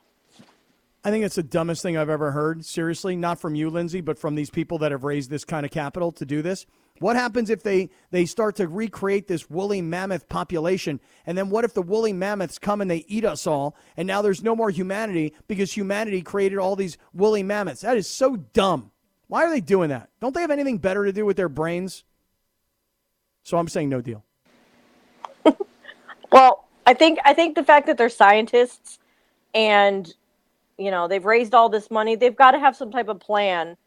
S3: I think it's the dumbest thing I've ever heard. Seriously, not from you, Lindsay, but from these people that have raised this kind of capital to do this. What happens if they they start to recreate this woolly mammoth population? And then what if the woolly mammoths come and they eat us all? And now there's no more humanity because humanity created all these woolly mammoths. That is so dumb. Why are they doing that? Don't they have anything better to do with their brains? So I'm saying no deal.
S8: Well, I think I think the fact that they're scientists and you know they've raised all this money, they've got to have some type of plan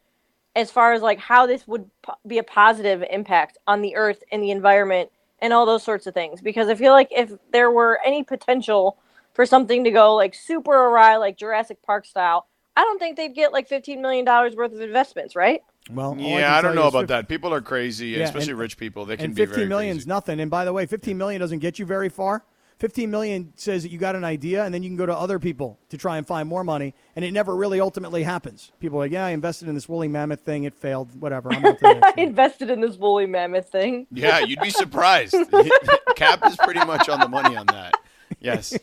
S8: as far as like how this would po- be a positive impact on the earth and the environment and all those sorts of things. Because I feel like if there were any potential for something to go like super awry, like Jurassic Park style, I don't think they'd get like fifteen million dollars worth of investments, right?
S3: Well,
S1: Yeah, I don't know about
S3: 50
S1: that. People are crazy,
S3: Yeah,
S1: especially
S3: and-
S1: rich people. They can
S3: and
S1: be
S3: 15
S1: very
S3: million's
S1: crazy.
S3: nothing. And by the way, 15 million doesn't get you very far. 15 million says that you got an idea and then you can go to other people to try and find more money and it never really ultimately happens. People are like, "Yeah, I invested in this woolly mammoth thing, it failed, whatever." I'm on to
S8: I invested in this woolly mammoth thing.
S1: Yeah, you'd be surprised. Cap is pretty much on the money on that. Yes.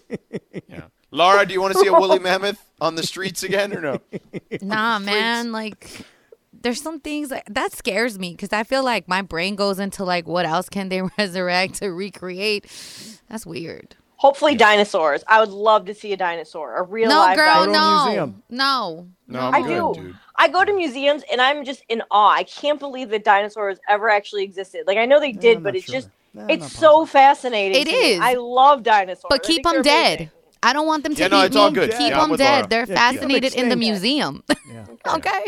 S1: Yeah. Laura, do you want to see a woolly mammoth on the streets again or no?
S2: Nah, man. Like, there's some things that, that scares me because I feel like my brain goes into like, what else can they resurrect to recreate? That's weird.
S8: Hopefully, dinosaurs. I would love to see a dinosaur, a real
S2: No,
S8: live
S2: girl,
S3: Go to a
S2: no,
S3: museum.
S2: no.
S1: No, I'm
S8: I
S1: good,
S8: do.
S1: dude.
S8: I go to museums and I'm just in awe. I can't believe that dinosaurs ever actually existed. Like I know they did,
S3: I'm
S8: but
S3: not
S8: it's
S3: sure.
S8: just
S3: Nah, I'm
S8: it's
S3: not
S8: so fascinating.
S2: It
S8: to me.
S2: is.
S8: I love dinosaurs.
S2: But
S8: I
S2: keep
S8: think
S2: them
S8: they're
S2: dead.
S8: amazing.
S2: I don't want them to
S1: Yeah,
S2: eat
S1: no, it's
S2: me.
S1: all good.
S2: Keep
S1: Yeah, I'm
S2: them
S1: with
S2: dead.
S1: Laura.
S2: They're
S3: Yeah, keep 'em
S2: fascinated in the
S3: extinct.
S2: museum. okay.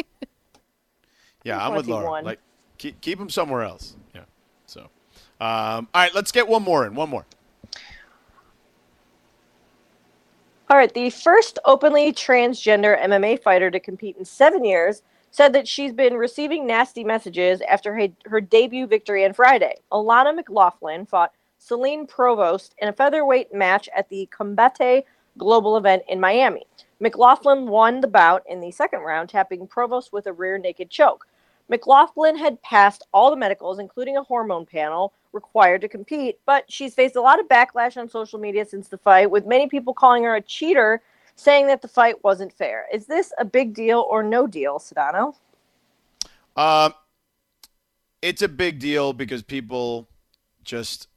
S1: Yeah, I'm
S8: wanna
S1: with
S8: see
S1: Laura.
S8: one.
S1: Like, keep keep them somewhere else. Yeah. So, um, all right, let's get one more in. One more.
S8: All right, the first openly transgender MMA fighter to compete in seven years said that she's been receiving nasty messages after her, her debut victory on Friday. Alana McLaughlin fought Celine Provost in a featherweight match at the Combate Global event in Miami. McLaughlin won the bout in the second round, tapping Provost with a rear naked choke. McLaughlin had passed all the medicals, including a hormone panel, required to compete, but she's faced a lot of backlash on social media since the fight, with many people calling her a cheater, saying that the fight wasn't fair. Is this a big deal or no deal, Sedano?
S1: Um, it's a big deal because people just.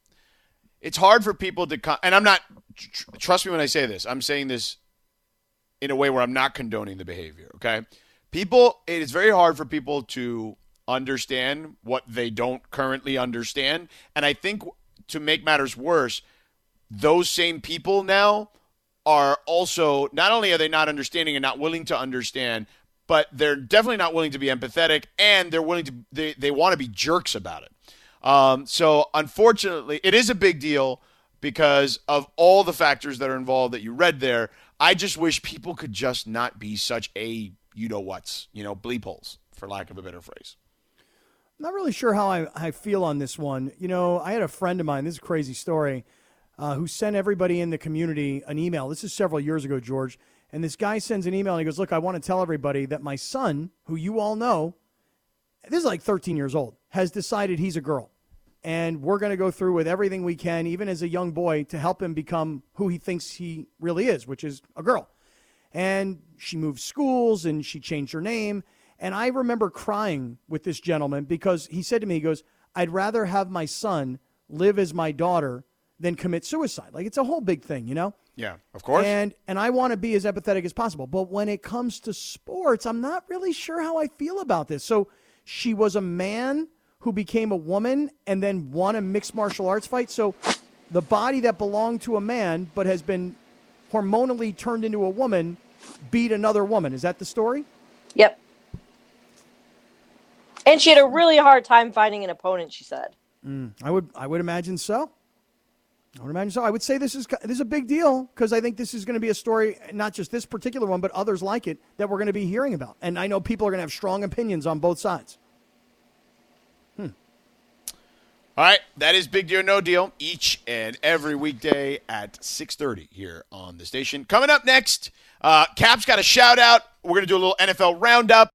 S1: It's hard for people to, con- and I'm not. Tr- trust me when I say this. I'm saying this in a way where I'm not condoning the behavior. Okay, people. It is very hard for people to understand what they don't currently understand, and I think to make matters worse, those same people now are also not only are they not understanding and not willing to understand, but they're definitely not willing to be empathetic and they're willing to they, they want to be jerks about it. Um, so unfortunately, it is a big deal because of all the factors that are involved that you read there. I just wish people could just not be such a you know what's you know bleep holes for lack of a better phrase.
S3: Not really sure how I, I feel on this one. You know, I had a friend of mine, this is a crazy story, uh, who sent everybody in the community an email. This is several years ago, George. And this guy sends an email and he goes, Look, I want to tell everybody that my son, who you all know, this is like 13 years old, has decided he's a girl. And we're going to go through with everything we can, even as a young boy, to help him become who he thinks he really is, which is a girl. And she moved schools and she changed her name. And I remember crying with this gentleman because he said to me, he goes, I'd rather have my son live as my daughter than commit suicide. Like it's a whole big thing, you know?
S1: Yeah, of course.
S3: And and I want to be as empathetic as possible. But when it comes to sports, I'm not really sure how I feel about this. So she was a man who became a woman and then won a mixed martial arts fight. So the body that belonged to a man but has been hormonally turned into a woman beat another woman. Is that the story?
S8: Yep. And she had a really hard time finding an opponent, she said.
S3: I would I would imagine so. I would imagine so. I would say this is this is a big deal because I think this is going to be a story, not just this particular one, but others like it that we're going to be hearing about. And I know people are going to have strong opinions on both sides.
S1: All right, that is Big Deal No Deal each and every weekday at 6:30 here on the station. Coming up next, uh, Cap's got a shout out. We're going to do a little NFL roundup.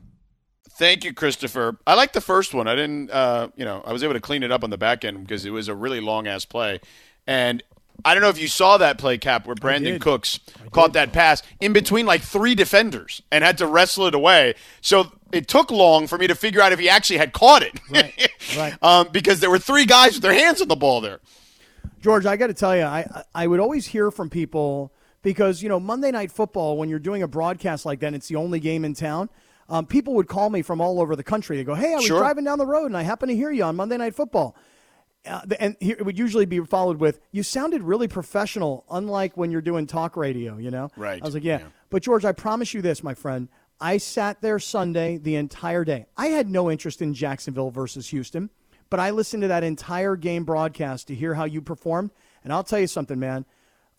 S1: Thank you, Christopher. I like the first one. I didn't, uh, you know, I was able to clean it up on the back end because it was a really long ass play. And I don't know if you saw that play, Cap, where Brandin
S3: did.
S1: Cooks caught that pass in between like three defenders and had to wrestle it away. So it took long for me to figure out if he actually had caught it.
S3: Right, right.
S1: um, because there were three guys with their hands on the ball there.
S3: George, I got to tell you, I I would always hear from people because you know Monday Night Football when you're doing a broadcast like that, and it's the only game in town. Um, people would call me from all over the country. They go, "Hey, I was
S1: Sure.
S3: driving down the road and I happened to hear you on Monday Night Football." Uh, and here, it would usually be followed with, "You sounded really professional, unlike when you're doing talk radio." You know,
S1: Right,
S3: I was like, "Yeah,",
S1: yeah.
S3: but George, I promise you this, my friend. I sat there Sunday the entire day. I had no interest in Jacksonville versus Houston, but I listened to that entire game broadcast to hear how you performed. And I'll tell you something, man.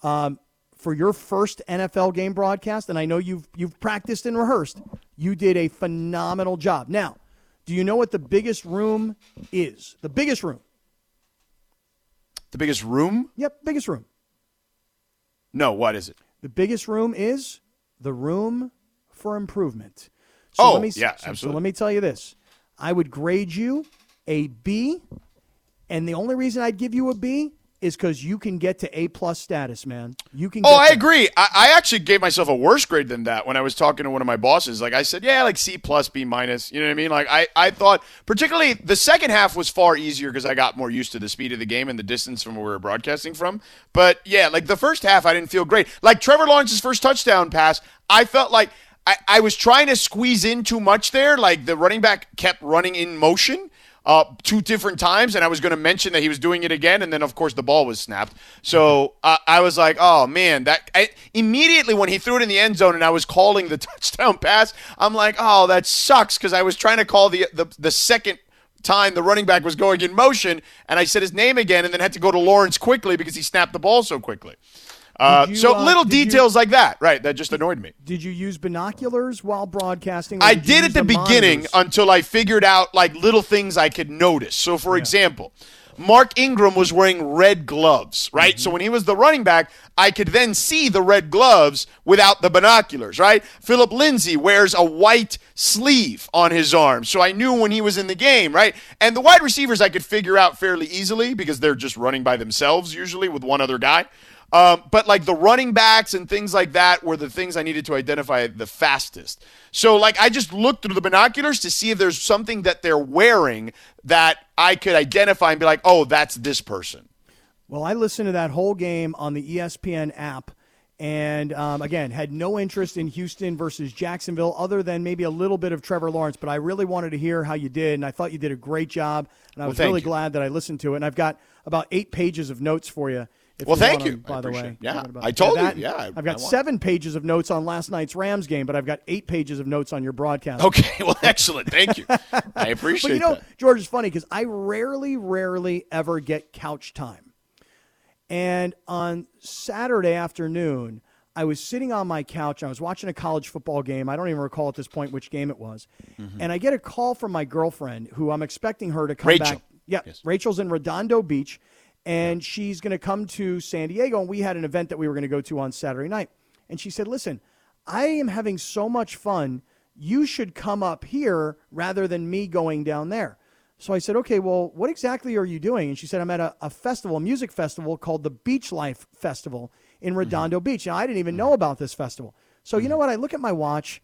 S3: Um, for your first NFL game broadcast, and I know you've you've practiced and rehearsed, you did a phenomenal job. Now, do you know what the biggest room is? The biggest room.
S1: The biggest room?
S3: Yep, biggest room.
S1: No, what is it?
S3: The biggest room is the room for improvement. So
S1: Oh,
S3: let me,
S1: yeah,
S3: so- So let me tell you this. I would grade you a B, and the only reason I'd give you a B is because you can get to A plus status, man. You can.
S1: Oh, I
S3: there.
S1: agree. I, I actually gave myself a worse grade than that when I was talking to one of my bosses. Like I said, yeah, like C plus, B minus. You know what I mean? Like I, I thought, particularly the second half was far easier because I got more used to the speed of the game and the distance from where we were broadcasting from. But yeah, like the first half, I didn't feel great. Like Trevor Lawrence's first touchdown pass, I felt like I, I was trying to squeeze in too much there. Like the running back kept running in motion uh, two different times, and I was going to mention that he was doing it again, and then of course the ball was snapped. So uh, I was like, "Oh man!" That I, immediately when he threw it in the end zone, and I was calling the touchdown pass, I'm like, "Oh, that sucks," because I was trying to call the the, the second time the running back was going in motion, and I said his name again, and then had to go to Lawrence quickly because he snapped the ball so quickly. Uh,
S3: you,
S1: so
S3: uh,
S1: little
S3: did you-
S1: details like that, right? That just annoyed me.
S3: Did you use binoculars while broadcasting?
S1: I did at the beginning
S3: monitors?
S1: until I figured out like little things I could notice. So, for example, Mark Ingram was wearing red gloves, right? So when he was the running back, I could then see the red gloves without the binoculars, right? Phillip Lindsay wears a white sleeve on his arm. So I knew when he was in the game, right? And the wide receivers I could figure out fairly easily because they're just running by themselves usually with one other guy. Um, but like the running backs and things like that were the things I needed to identify the fastest. So like I just looked through the binoculars to see if there's something that they're wearing that I could identify and be like, oh, that's this person.
S3: Well, I listened to that whole game on the ESPN app, and um, again, had no interest in Houston versus Jacksonville, other than maybe a little bit of Trevor Lawrence. But I really wanted to hear how you did, and I thought you did a great job. And I
S1: Well,
S3: was really
S1: you.
S3: glad that I listened to it. And I've got about eight pages of notes for you.
S1: Well,
S3: you
S1: thank
S3: want
S1: you.
S3: 'em,
S1: I
S3: By the way,
S1: it. Yeah, I told you.
S3: that-
S1: Yeah, I-
S3: I've got seven pages of notes on last night's Rams game, but I've got eight pages of notes on your broadcast.
S1: Okay, well, excellent. Thank you. I appreciate
S3: But you know,
S1: that.
S3: George, it's funny because I rarely, rarely ever get couch time. And on Saturday afternoon, I was sitting on my couch. I was watching a college football game. I don't even recall at this point which game it was.
S1: Mm-hmm.
S3: And I get a call from my girlfriend, who I'm expecting her to come
S1: Rachel.
S3: back. Yeah,
S1: Yes.
S3: Rachel's in Redondo Beach, and she's going to come to San Diego. And we had an event that we were going to go to on Saturday night. And she said, "Listen, I am having so much fun. You should come up here rather than me going down there." So I said, "Okay, well, what exactly are you doing?" And she said, "I'm at a, a festival, a music festival called the Beach Life Festival in mm-hmm. Redondo Beach." Now, I didn't even mm-hmm. know about this festival. So you know mm-hmm. what? I look at my watch.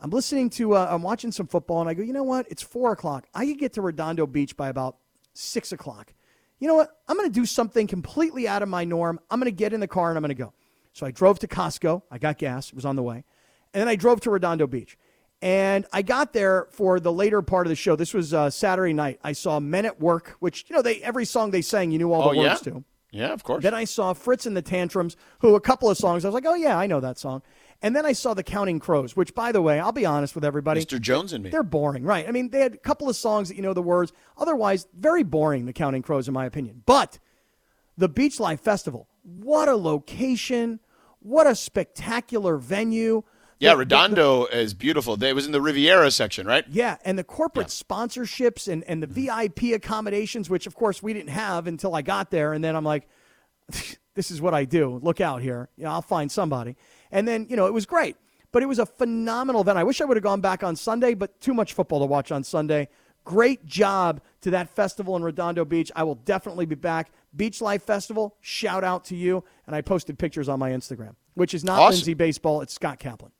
S3: I'm listening to, uh, I'm watching some football, and I go, you know what? It's four o'clock. I could get to Redondo Beach by about six o'clock. You know what? I'm going to do something completely out of my norm. I'm going to get in the car and I'm going to go. So I drove to Costco. I got gas. It was on the way. And then I drove to Redondo Beach. And I got there for the later part of the show. This was uh, Saturday night. I saw Men at Work, which, you know, they every song they sang, you knew all
S1: Oh,
S3: the
S1: yeah?
S3: words to.
S1: Yeah, of course.
S3: Then I saw Fitz and the Tantrums, who a couple of songs, I was like, oh, yeah, I know that song. And then I saw the Counting Crows, which, by the way, I'll be honest with everybody.
S1: Mr. Jones and me.
S3: They're boring, right? I mean, they had a couple of songs that you know the words. Otherwise, very boring, the Counting Crows, in my opinion. But the Beach Life Festival, what a location. What a spectacular venue.
S1: Yeah,
S3: The- the-
S1: Redondo is beautiful. It was in the Riviera section, right?
S3: yeah, and the corporate sponsorships and, and the mm-hmm. VIP accommodations, which of course we didn't have until I got there. And then I'm like, this is what I do. Look out here. You know, I'll find somebody. And then, you know, it was great. But it was a phenomenal event. I wish I would have gone back on Sunday, but too much football to watch on Sunday. Great job to that festival in Redondo Beach. I will definitely be back. Beach Life Festival, shout out to you. And I posted pictures on my Instagram, which is not
S1: Awesome.
S3: Lindsay Baseball, it's Scott Kaplan.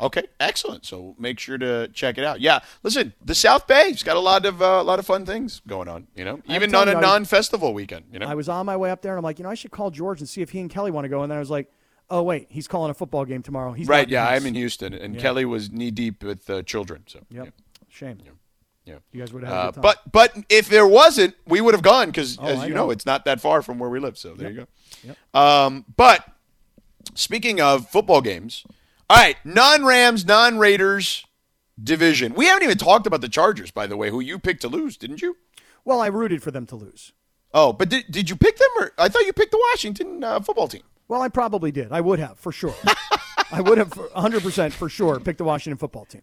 S1: Okay, excellent. So make sure to check it out. Yeah, listen, the South Bay's got a lot of uh, a lot of fun things going on. You know, even on a
S3: you, I was-
S1: non-festival weekend. You know,
S3: I was on my way up there, and I'm like, you know, I should call George and see if he and Kelly want to go. And then I was like, oh wait, he's calling a football game tomorrow. He's
S1: right? Yeah. I'm in Houston, and Kelly was knee deep with uh, children. So
S3: Yep. Shame.
S1: yeah.
S3: You guys would have
S1: Uh,
S3: good time.
S1: but but if there wasn't, we would have gone because,
S3: Oh,
S1: as
S3: I
S1: you know.
S3: know.
S1: it's not that far from where we live. So there you go. Um, but speaking of football games, all right, non-Rams, non-Raiders division. We haven't even talked about the Chargers, by the way, who you picked to lose, didn't you?
S3: well, I rooted for them to lose.
S1: Oh, but did, did you pick them, or I thought you picked the Washington uh, football team?
S3: Well, I probably did. I would have for sure. I would have for 100% for sure picked the Washington football team.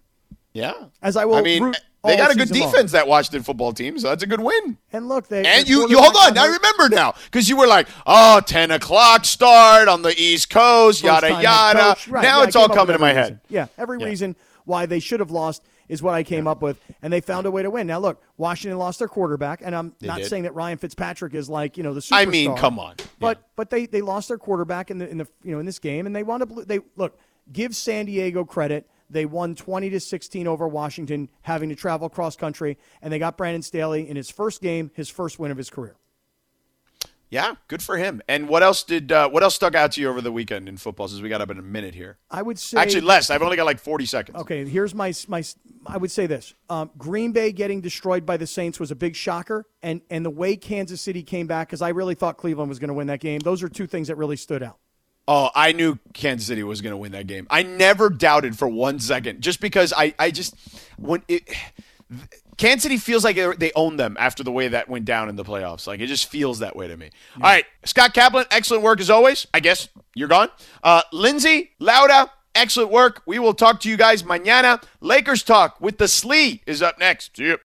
S1: Yeah.
S3: As I will
S1: I mean, they got a good
S3: season long.
S1: defense that Washington football team, so that's a good win.
S3: And look, they
S1: And you, you hold on. I remember now because you were like, "Oh, 10 o'clock start on the East Coast,
S3: First
S1: yada yada."
S3: Right,
S1: now
S3: yeah,
S1: it's all coming to my
S3: every
S1: head.
S3: Yeah, every
S1: Yeah.
S3: reason why they should have lost. Is what I came up with, and they found a way to win. Now look, Washington lost their quarterback, and I'm not
S1: did.
S3: saying that Ryan Fitzpatrick is like you know the superstar.
S1: I mean, come on.
S3: But but they they lost their quarterback in the in the you know in this game, and they wound up they look give San Diego credit. They won 20 to 16 over Washington, having to travel cross country, and they got Brandon Staley in his first game, his first win of his career.
S1: Yeah, good for him. And what else did uh, what else stuck out to you over the weekend in football? Since we got up in a minute here.
S3: I would say
S1: Actually, less. I've only got like forty seconds.
S3: Okay, here's my my. I would say this: um, Green Bay getting destroyed by the Saints was a big shocker, and and the way Kansas City came back, because I really thought Cleveland was going to win that game. Those are two things that really stood out.
S1: Oh, I knew Kansas City was going to win that game. I never doubted for one second, just because I, I just when it. Kansas City feels like they own them after the way that went down in the playoffs. Like it just feels that way to me. All right, Scott Kaplan, excellent work as always. I guess you're gone. Uh, Lindsay Lauda, excellent work. We will talk to you guys mañana. Lakers talk with the Slee is up next. See you.